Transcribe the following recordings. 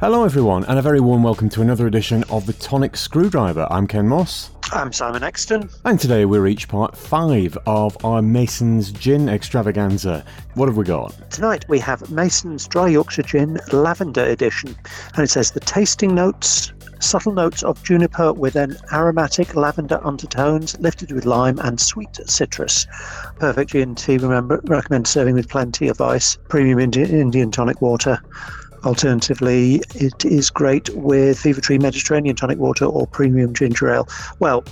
Hello, everyone, and a very warm welcome to another edition of the Tonic Screwdriver. I'm Ken Moss. I'm Simon Exton. And today we reach part five of our Mason's Gin extravaganza. What have we got? Tonight we have Mason's Dry Yorkshire Gin Lavender Edition, and it says the tasting notes subtle notes of juniper with an aromatic lavender undertones, lifted with lime and sweet citrus. Perfect gin tea. Remember, recommend serving with plenty of ice. Premium Indian, Indian tonic water. Alternatively, it is great with Fever Tree Mediterranean tonic water or premium ginger ale. Well,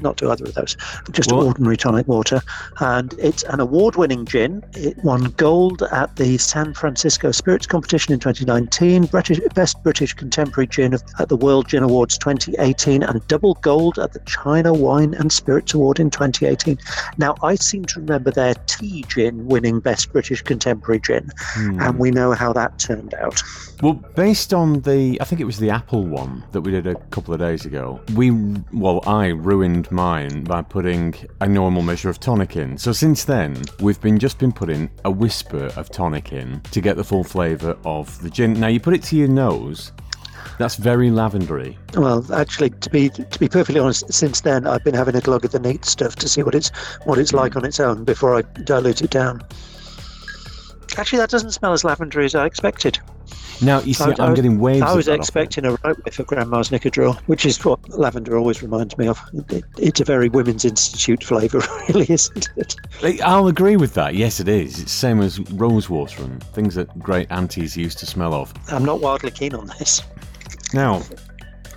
not do either of those, just what? ordinary tonic water. And it's an award winning gin. It won gold at the San Francisco Spirits Competition in 2019, British, Best British Contemporary Gin at the World Gin Awards 2018, and double gold at the China Wine and Spirits Award in 2018. Now, I seem to remember their tea gin winning Best British Contemporary Gin, hmm. and we know how that turned out. Well, based on the, I think it was the Apple one that we did a couple of days ago, we, well, I ruined mine by putting a normal measure of tonic in. So since then, we've been just been putting a whisper of tonic in to get the full flavour of the gin. Now, you put it to your nose, that's very lavendery. Well, actually, to be to be perfectly honest, since then I've been having a glug of the neat stuff to see what it's what it's like on its own before I dilute it down. Actually, that doesn't smell as lavendery as I expected. Now you see, I, am uh, getting waves. I was expecting a right whiff of Grandma's Knickerdrill, which is what lavender always reminds me of. It, it's a very Women's Institute flavour, really, isn't it? I'll agree with that. Yes, it is. It's same as rosewater and things that great aunties used to smell of. I'm not wildly keen on this. Now,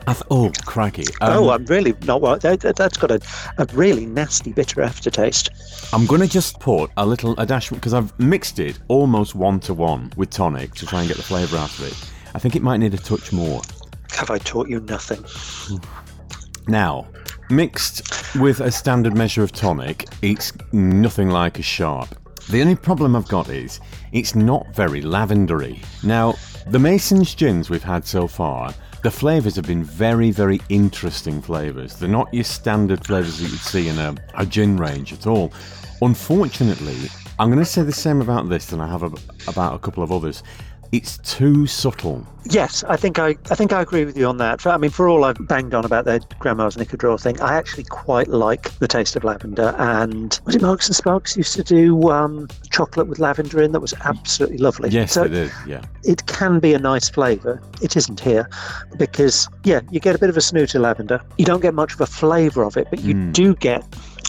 Th- oh, crikey. Um, oh, I'm really not. Well, that, has got a, a really nasty bitter aftertaste. I'm going to just put a little, a dash, because I've mixed it almost one to one with tonic to try and get the flavour out of it. I think it might need a touch more. Have I taught you nothing? Now, mixed with a standard measure of tonic, it's nothing like a sharp. The only problem I've got is it's not very lavendery. Now, the Mason's gins we've had so far the flavours have been very, very interesting flavours. They're not your standard flavours that you'd see in a, a gin range at all. Unfortunately, I'm going to say the same about this than I have about a couple of others it's too subtle. Yes, I think I, I think I agree with you on that. I mean, for all I've banged on about their grandma's Knickerdrill thing, I actually quite like the taste of lavender. And was it Marks and Sparks used to do um, chocolate with lavender in? That was absolutely lovely. Yes, so it is. Yeah, it can be a nice flavour. It isn't here because yeah, you get a bit of a snoot of lavender. You don't get much of a flavour of it, but you mm. do get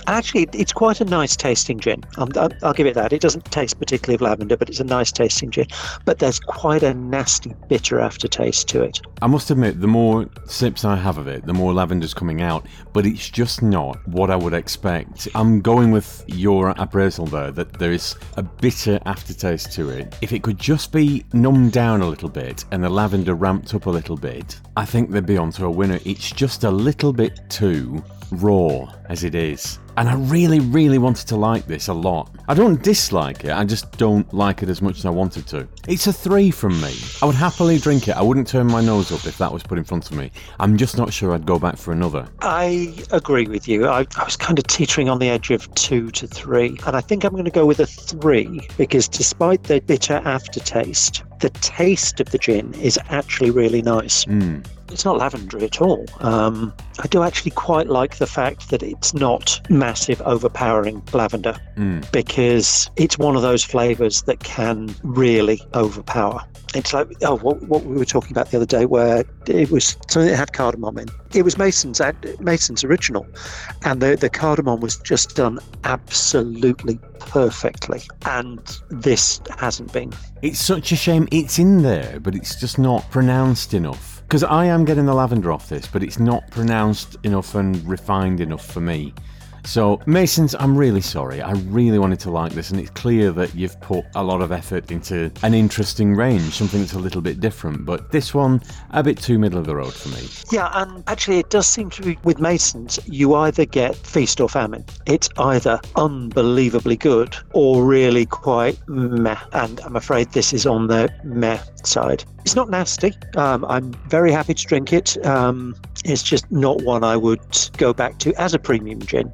Actually, it's quite a nice tasting gin. Um, I'll give it that. It doesn't taste particularly of lavender, but it's a nice tasting gin. But there's quite a nasty bitter aftertaste to it. I must admit, the more sips I have of it, the more lavender's coming out, but it's just not what I would expect. I'm going with your appraisal there that there is a bitter aftertaste to it. If it could just be numbed down a little bit and the lavender ramped up a little bit, I think they'd be onto a winner. It's just a little bit too raw as it is. And I really, really wanted to like this a lot. I don't dislike it, I just don't like it as much as I wanted to. It's a three from me. I would happily drink it. I wouldn't turn my nose up if that was put in front of me. I'm just not sure I'd go back for another. I agree with you. I, I was kind of teetering on the edge of two to three. And I think I'm going to go with a three because despite the bitter aftertaste, the taste of the gin is actually really nice. Mm it's not lavender at all. Um, I do actually quite like the fact that it's not massive, overpowering lavender mm. because it's one of those flavors that can really overpower. It's like oh, what, what, we were talking about the other day, where it was something that had cardamom in. It was Mason's uh, Mason's original, and the the cardamom was just done absolutely perfectly, and this hasn't been. It's such a shame. It's in there, but it's just not pronounced enough. Because I am getting the lavender off this, but it's not pronounced enough and refined enough for me. So, Masons, I'm really sorry. I really wanted to like this, and it's clear that you've put a lot of effort into an interesting range, something that's a little bit different. But this one, a bit too middle of the road for me. Yeah, and actually, it does seem to be with Masons, you either get feast or famine. It's either unbelievably good or really quite meh. And I'm afraid this is on the meh side. It's not nasty. Um, I'm very happy to drink it. Um, it's just not one I would go back to as a premium gin.